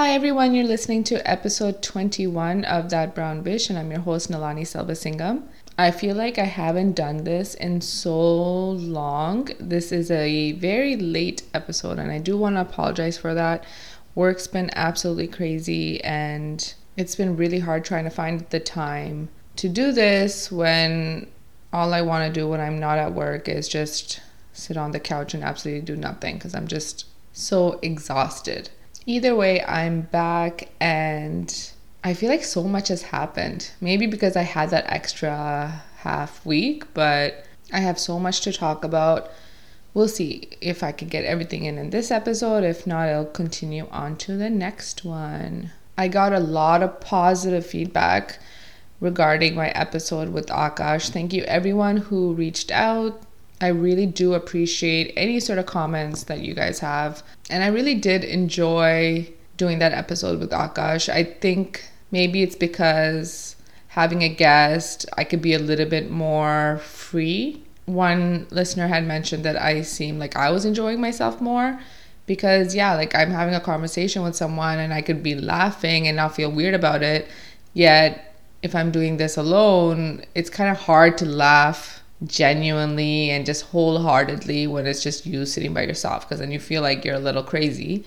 Hi everyone, you're listening to episode 21 of That Brown Bitch, and I'm your host Nalani Selvasingam. I feel like I haven't done this in so long. This is a very late episode, and I do want to apologize for that. Work's been absolutely crazy, and it's been really hard trying to find the time to do this when all I want to do when I'm not at work is just sit on the couch and absolutely do nothing because I'm just so exhausted either way, I'm back and I feel like so much has happened. Maybe because I had that extra half week, but I have so much to talk about. We'll see if I can get everything in in this episode. If not, I'll continue on to the next one. I got a lot of positive feedback regarding my episode with Akash. Thank you, everyone who reached out. I really do appreciate any sort of comments that you guys have. And I really did enjoy doing that episode with Akash. I think maybe it's because having a guest, I could be a little bit more free. One listener had mentioned that I seem like I was enjoying myself more because, yeah, like I'm having a conversation with someone and I could be laughing and not feel weird about it. Yet, if I'm doing this alone, it's kind of hard to laugh genuinely and just wholeheartedly when it's just you sitting by yourself because then you feel like you're a little crazy.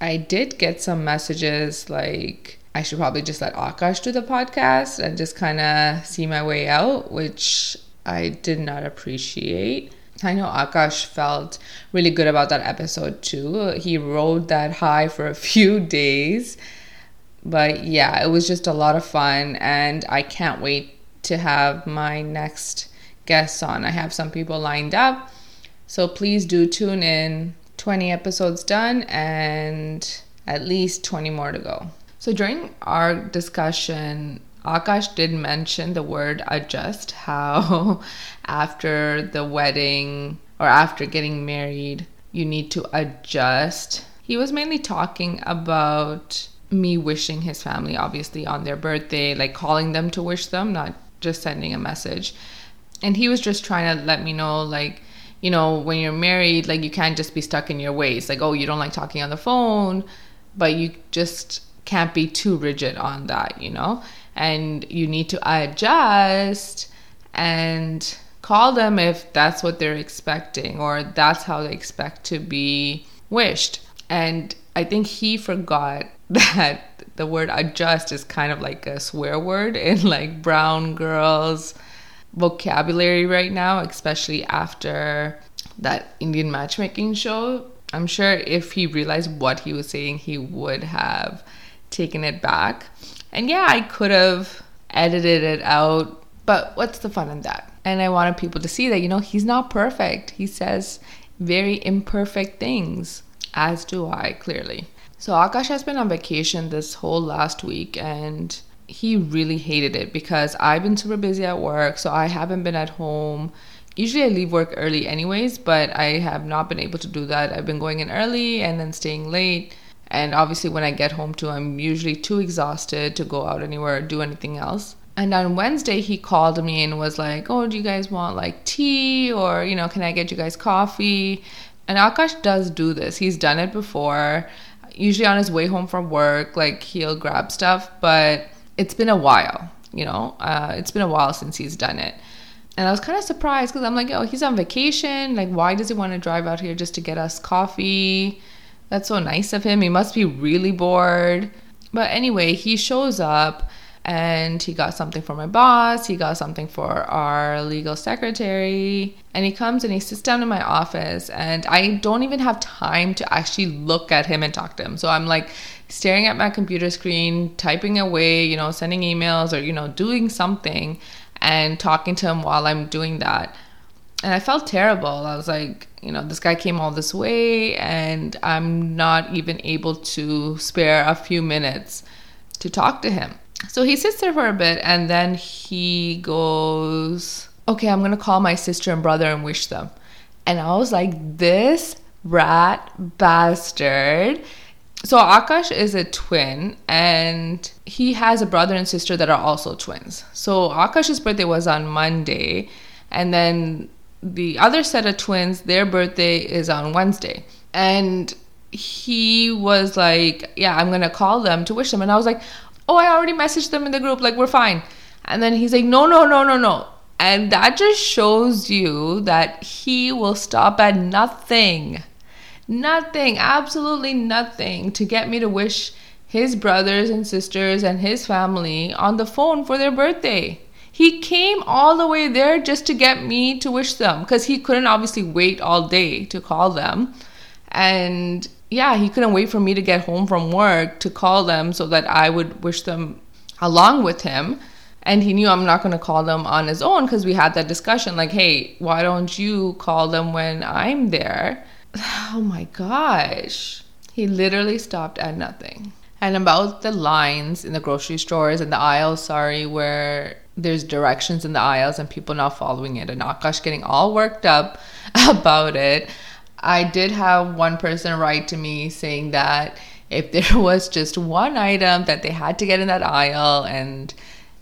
I did get some messages like I should probably just let Akash do the podcast and just kind of see my way out, which I did not appreciate. I know Akash felt really good about that episode too. He rode that high for a few days. But yeah, it was just a lot of fun, and I can't wait to have my next guests on. I have some people lined up. So please do tune in. 20 episodes done and at least 20 more to go. So during our discussion, Akash did mention the word adjust, how after the wedding or after getting married, you need to adjust. He was mainly talking about me wishing his family, obviously, on their birthday, like calling them to wish them, not just sending a message and he was just trying to let me know like you know when you're married like you can't just be stuck in your ways. Like oh you don't like talking on the phone but you just can't be too rigid on that you know? And you need to adjust and call them if that's what they're expecting or that's how they expect to be wished. And i think he forgot that the word adjust is kind of like a swear word in like brown girls vocabulary right now, especially after that Indian matchmaking show. I'm sure if he realized what he was saying, he would have taken it back. And yeah, I could have edited it out, but what's the fun in that? And I wanted people to see that, you know, he's not perfect. He says very imperfect things, as do I, clearly. So Akash has been on vacation this whole last week, and he really hated it because I've been super busy at work, so I haven't been at home. Usually I leave work early anyways, but I have not been able to do that. I've been going in early and then staying late. And obviously when I get home too, I'm usually too exhausted to go out anywhere or do anything else. And on Wednesday he called me and was like, "Oh, do you guys want like tea or, you know, can I get you guys coffee?" And Akash does do this. He's done it before. Usually on his way home from work, like he'll grab stuff, but it's been a while, you know, uh, it's been a while since he's done it. And I was kind of surprised because I'm like, oh, he's on vacation. Like, why does he want to drive out here just to get us coffee? That's so nice of him. He must be really bored. But anyway, he shows up and he got something for my boss, he got something for our legal secretary, and he comes and he sits down in my office and I don't even have time to actually look at him and talk to him. So I'm like staring at my computer screen, typing away, you know, sending emails or you know, doing something and talking to him while I'm doing that. And I felt terrible. I was like, you know, this guy came all this way and I'm not even able to spare a few minutes to talk to him. So he sits there for a bit and then he goes, Okay, I'm gonna call my sister and brother and wish them. And I was like, This rat bastard. So Akash is a twin and he has a brother and sister that are also twins. So Akash's birthday was on Monday and then the other set of twins, their birthday is on Wednesday. And he was like, Yeah, I'm gonna call them to wish them. And I was like, Oh, I already messaged them in the group, like, we're fine. And then he's like, No, no, no, no, no. And that just shows you that he will stop at nothing. Nothing, absolutely nothing to get me to wish his brothers and sisters and his family on the phone for their birthday. He came all the way there just to get me to wish them because he couldn't obviously wait all day to call them. And yeah, he couldn't wait for me to get home from work to call them so that I would wish them along with him. And he knew I'm not going to call them on his own because we had that discussion like, hey, why don't you call them when I'm there? Oh my gosh. He literally stopped at nothing. And about the lines in the grocery stores and the aisles, sorry, where there's directions in the aisles and people not following it, and Akash getting all worked up about it. I did have one person write to me saying that if there was just one item that they had to get in that aisle and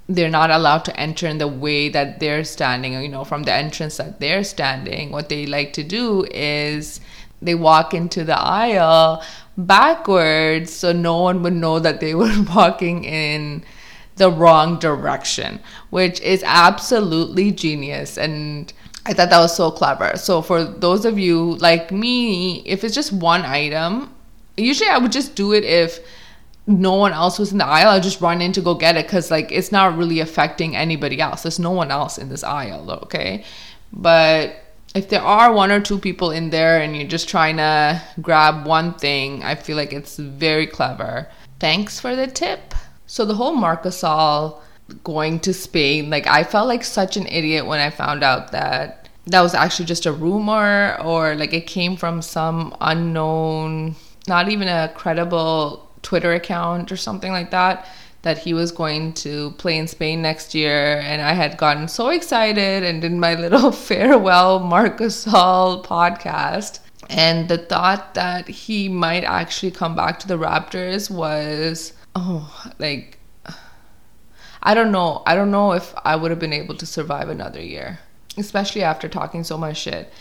they're not allowed to enter in the way that they're standing, you know, from the entrance that they're standing, what they like to do is they walk into the aisle backwards so no one would know that they were walking in the wrong direction, which is absolutely genius. And I thought that was so clever. So for those of you like me, if it's just one item, usually I would just do it if no one else was in the aisle. I'd just run in to go get it because like it's not really affecting anybody else. There's no one else in this aisle, okay? But if there are one or two people in there and you're just trying to grab one thing, I feel like it's very clever. Thanks for the tip. So the whole Marc Gasol going to Spain. Like I felt like such an idiot when I found out that that was actually just a rumor or like it came from some unknown, not even a credible Twitter account or something like that that he was going to play in Spain next year and I had gotten so excited and did my little farewell Marc Gasol podcast and the thought that he might actually come back to the Raptors was oh like I don't know. I don't know if I would have been able to survive another year, especially after talking so much shit.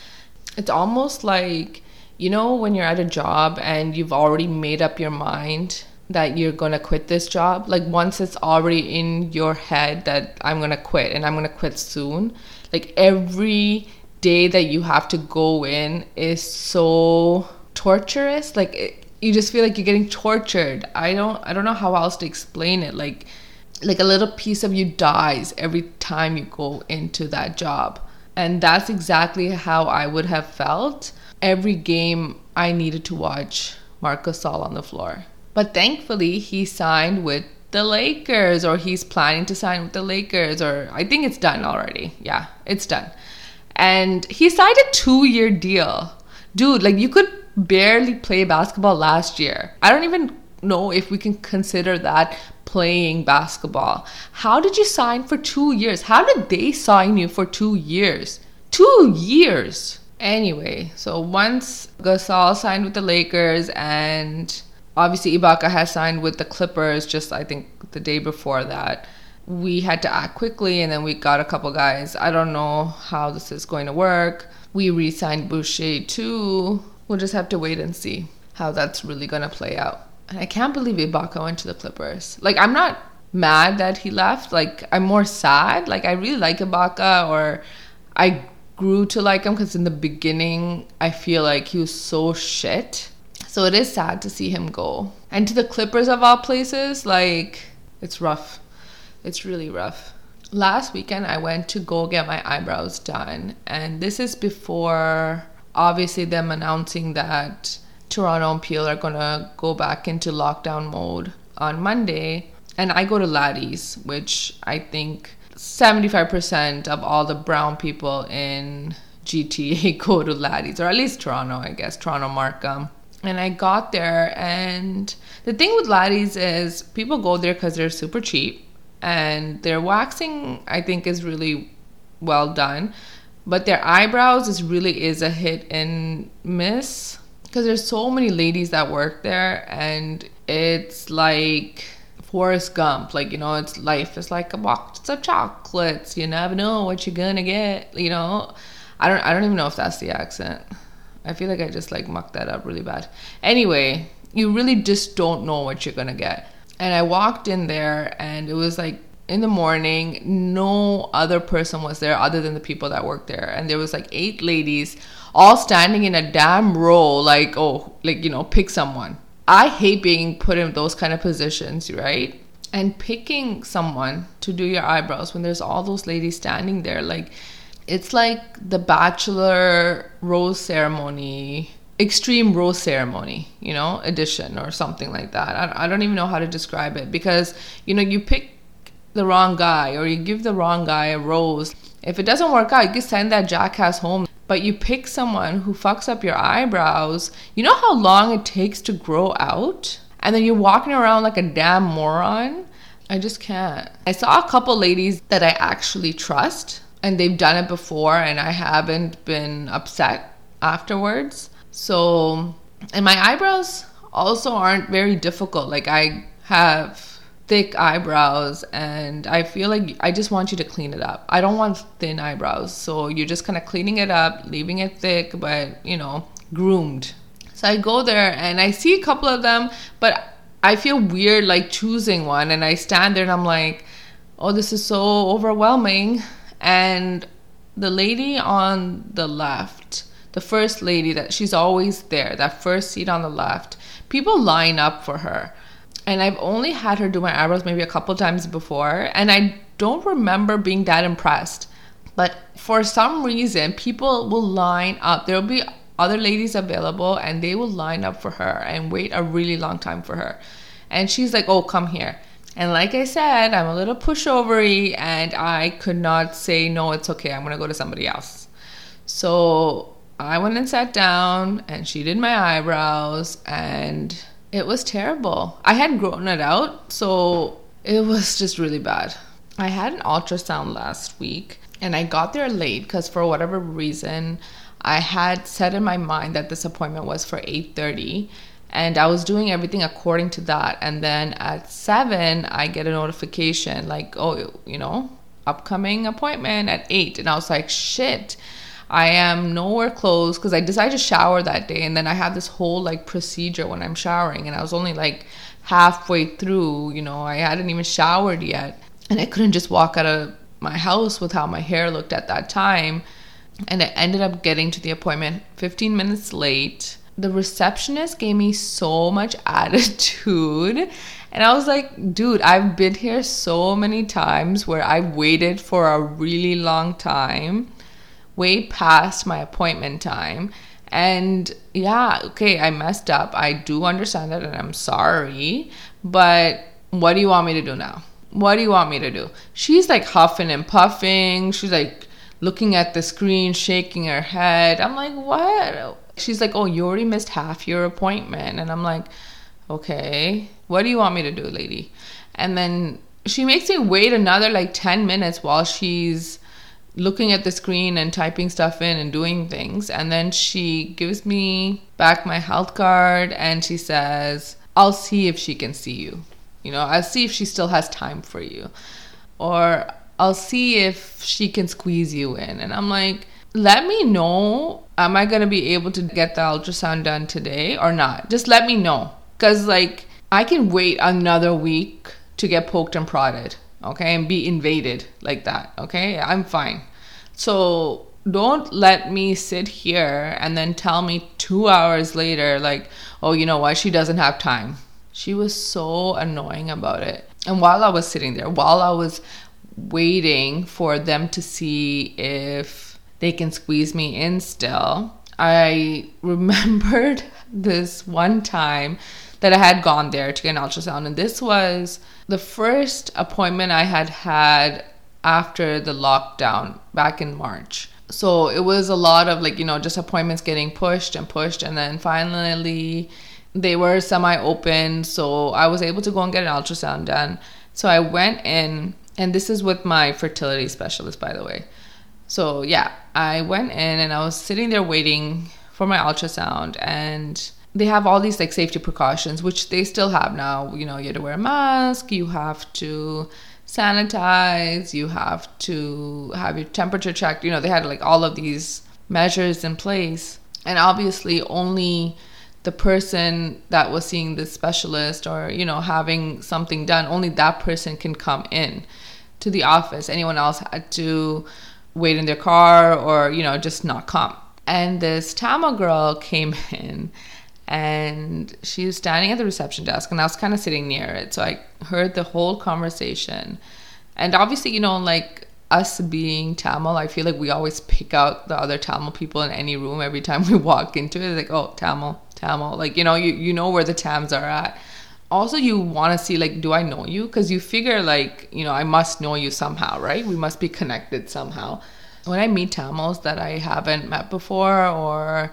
It's almost like, you know, when you're at a job and you've already made up your mind that you're going to quit this job, like once it's already in your head that I'm going to quit and I'm going to quit soon, like every day that you have to go in is so torturous. Like it, you just feel like you're getting tortured. I don't I don't know how else to explain it. Like like a little piece of you dies every time you go into that job. And that's exactly how I would have felt every game I needed to watch Marc Gasol on the floor. But thankfully, he signed with the Lakers, or he's planning to sign with the Lakers, or I think it's done already. Yeah, it's done. And he signed a two year deal. Dude, like you could barely play basketball last year. I don't even know if we can consider that playing basketball. How did you sign for two years? How did they sign you for two years? Two years! Anyway, so once Gasol signed with the Lakers and obviously Ibaka has signed with the Clippers just I think the day before that. We had to act quickly and then we got a couple guys. I don't know how this is going to work. We re signed Boucher too. We'll just have to wait and see how that's really going to play out. And I can't believe Ibaka went to the Clippers. Like, I'm not mad that he left. Like, I'm more sad. Like, I really like Ibaka, or I grew to like him because in the beginning, I feel like he was so shit. So it is sad to see him go. And to the Clippers of all places, like, it's rough. It's really rough. Last weekend, I went to go get my eyebrows done. And this is before, obviously, them announcing that Toronto and Peel are gonna go back into lockdown mode on Monday, and I go to Laddie's, which I think 75% of all the brown people in GTA go to Laddie's, or at least Toronto, I guess, Toronto Markham. And I got there, and the thing with Laddie's is people go there because they're super cheap, and their waxing, I think, is really well done. But their eyebrows is really is a hit and miss because there's so many ladies that work there and it's like Forrest Gump, like you know, it's life is like a box of chocolates. You never know what you're gonna get. You know, I don't, I don't even know if that's the accent. I feel like I just like mucked that up really bad. Anyway, you really just don't know what you're gonna get. And I walked in there and it was like in the morning, no other person was there other than the people that worked there. And there was like eight ladies all standing in a damn row, like, oh, like, you know, pick someone. I hate being put in those kind of positions, right? And picking someone to do your eyebrows when there's all those ladies standing there, like, it's like the bachelor rose ceremony extreme rose ceremony you know edition or something like that. I, I don't even know how to describe it because you know you pick the wrong guy or you give the wrong guy a rose. If it doesn't work out you can send that jackass home but you pick someone who fucks up your eyebrows. You know how long it takes to grow out? And then you're walking around like a damn moron? I just can't. I saw a couple ladies that i actually trust and they've done it before and I haven't been upset afterwards. So, and my eyebrows also aren't very difficult. Like I have thick eyebrows and I feel like I just want you to clean it up. I don't want thin eyebrows. So you're just kind of cleaning it up, leaving it thick, but you know, groomed. So I go there and I see a couple of them, but I feel weird like choosing one and I stand there and I'm like, oh, this is so overwhelming and the lady on the left, the first lady that she's always there, that first seat on the left, people line up for her. And I've only had her do my eyebrows maybe a couple times before, and I don't remember being that impressed. But for some reason, people will line up. There'll be other ladies available, and they will line up for her and wait a really long time for her. And she's like, Oh, come here. And like I said, I'm a little pushovery and I could not say, no, it's okay, I'm gonna go to somebody else. So I went and sat down and she did my eyebrows and it was terrible. I had grown it out, so it was just really bad. I had an ultrasound last week and I got there late because for whatever reason I had set in my mind that this appointment was for 8:30 and I was doing everything according to that. And then at seven, I get a notification like, oh, you know, upcoming appointment at eight. And I was like, shit, I am nowhere close because I decided to shower that day. And then I have this whole like procedure when I'm showering. And I was only like halfway through, you know, I hadn't even showered yet. And I couldn't just walk out of my house with how my hair looked at that time. And I ended up getting to the appointment 15 minutes late the receptionist gave me so much attitude. And I was like, dude, I've been here so many times where I waited for a really long time, way past my appointment time. And yeah, okay, I messed up. I do understand that and I'm sorry. But what do you want me to do now? What do you want me to do? She's like huffing and puffing. She's like looking at the screen, shaking her head. I'm like, what? She's like, Oh, you already missed half your appointment. And I'm like, Okay, what do you want me to do, lady? And then she makes me wait another like 10 minutes while she's looking at the screen and typing stuff in and doing things. And then she gives me back my health card and she says, I'll see if she can see you. You know, I'll see if she still has time for you. Or I'll see if she can squeeze you in. And I'm like, let me know am i going to be able to get the ultrasound done today or not? Just let me know because like i can wait another week to get poked and prodded okay and be invaded like that okay? I'm fine. So don't let me sit here and then tell me two hours later like oh you know what? She doesn't have time. She was so annoying about it. And while i was sitting there while i was waiting for them to see if they can squeeze me in still. I remembered this one time that I had gone there to get an ultrasound, and this was the first appointment I had had after the lockdown back in March. So it was a lot of like, you know, just appointments getting pushed and pushed, and then finally they were semi open. So I was able to go and get an ultrasound done. So I went in, and this is with my fertility specialist, by the way. So yeah, I went in and I was sitting there waiting for my ultrasound and they have all these like safety precautions which they still have now. You know you have to wear a mask you have to sanitize you have to have your temperature checked. You know they had like all of these measures in place. And obviously, only the person that was seeing the specialist or, you know, having something done, only that person can come in to the office. Anyone else had to wait in their car or, you know, just not come. And this Tamil girl came in and she was standing at the reception desk and I was kind of sitting near it. So I heard the whole conversation. And obviously, you know, like us being Tamil, I feel like we always pick out the other Tamil people in any room every time we walk into it. Like, oh, Tamil, Tamil. Like, you know, you, you know where the Tams are at. Also, you want to see, like, do I know you? Because you figure, like, you know, I must know you somehow, right? We must be connected somehow. When I meet Tamils that I haven't met before or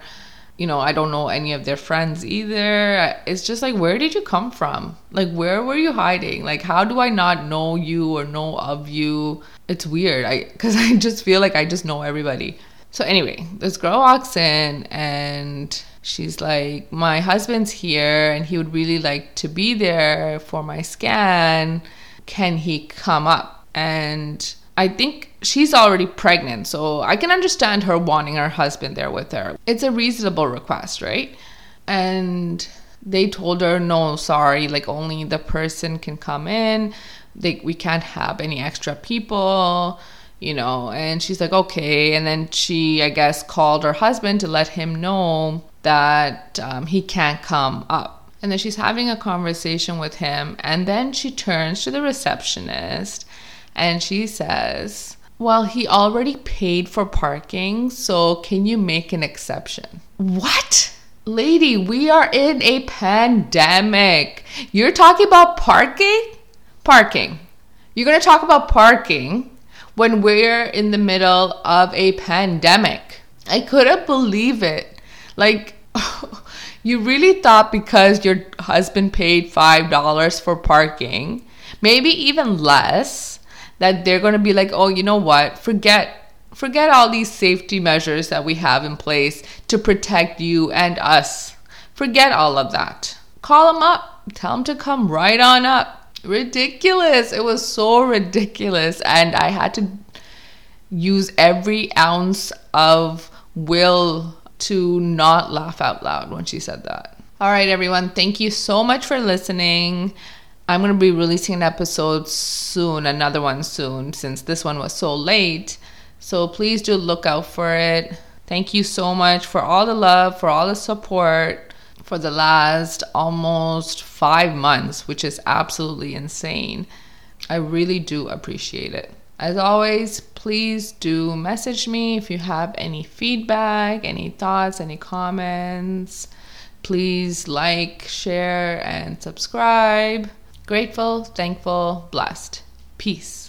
you know, I don't know any of their friends either. It's just like, where did you come from? Like, where were you hiding? Like, how do I not know you or know of you? It's weird. I, cause I just feel like I just know everybody. So, anyway, this girl walks in and she's like, My husband's here and he would really like to be there for my scan. Can he come up? And I think she's already pregnant, so I can understand her wanting her husband there with her. It's a reasonable request, right? And they told her, no, sorry, like only the person can come in. We can't have any extra people, you know. And she's like, okay. And then she, I guess, called her husband to let him know that um, he can't come up. And then she's having a conversation with him. And then she turns to the receptionist and she says, Well, he already paid for parking, so can you make an exception? What? Lady, we are in a pandemic. You're talking about parking? Parking. You're going to talk about parking when we're in the middle of a pandemic. I couldn't believe it. Like, you really thought because your husband paid $5 for parking, maybe even less, that they're going to be like, oh, you know what? Forget forget all these safety measures that we have in place to protect you and us. Forget all of that. Call them up. Tell them to come right on up. Ridiculous. It was so ridiculous. And I had to use every ounce of will to not laugh out loud when she said that. All right, everyone. Thank you so much for listening. I'm going to be releasing an episode soon, another one soon, since this one was so late. So please do look out for it. Thank you so much for all the love, for all the support for the last almost five months, which is absolutely insane. I really do appreciate it. As always, please do message me if you have any feedback, any thoughts, any comments. Please like, share, and subscribe. Grateful, thankful, blessed. Peace.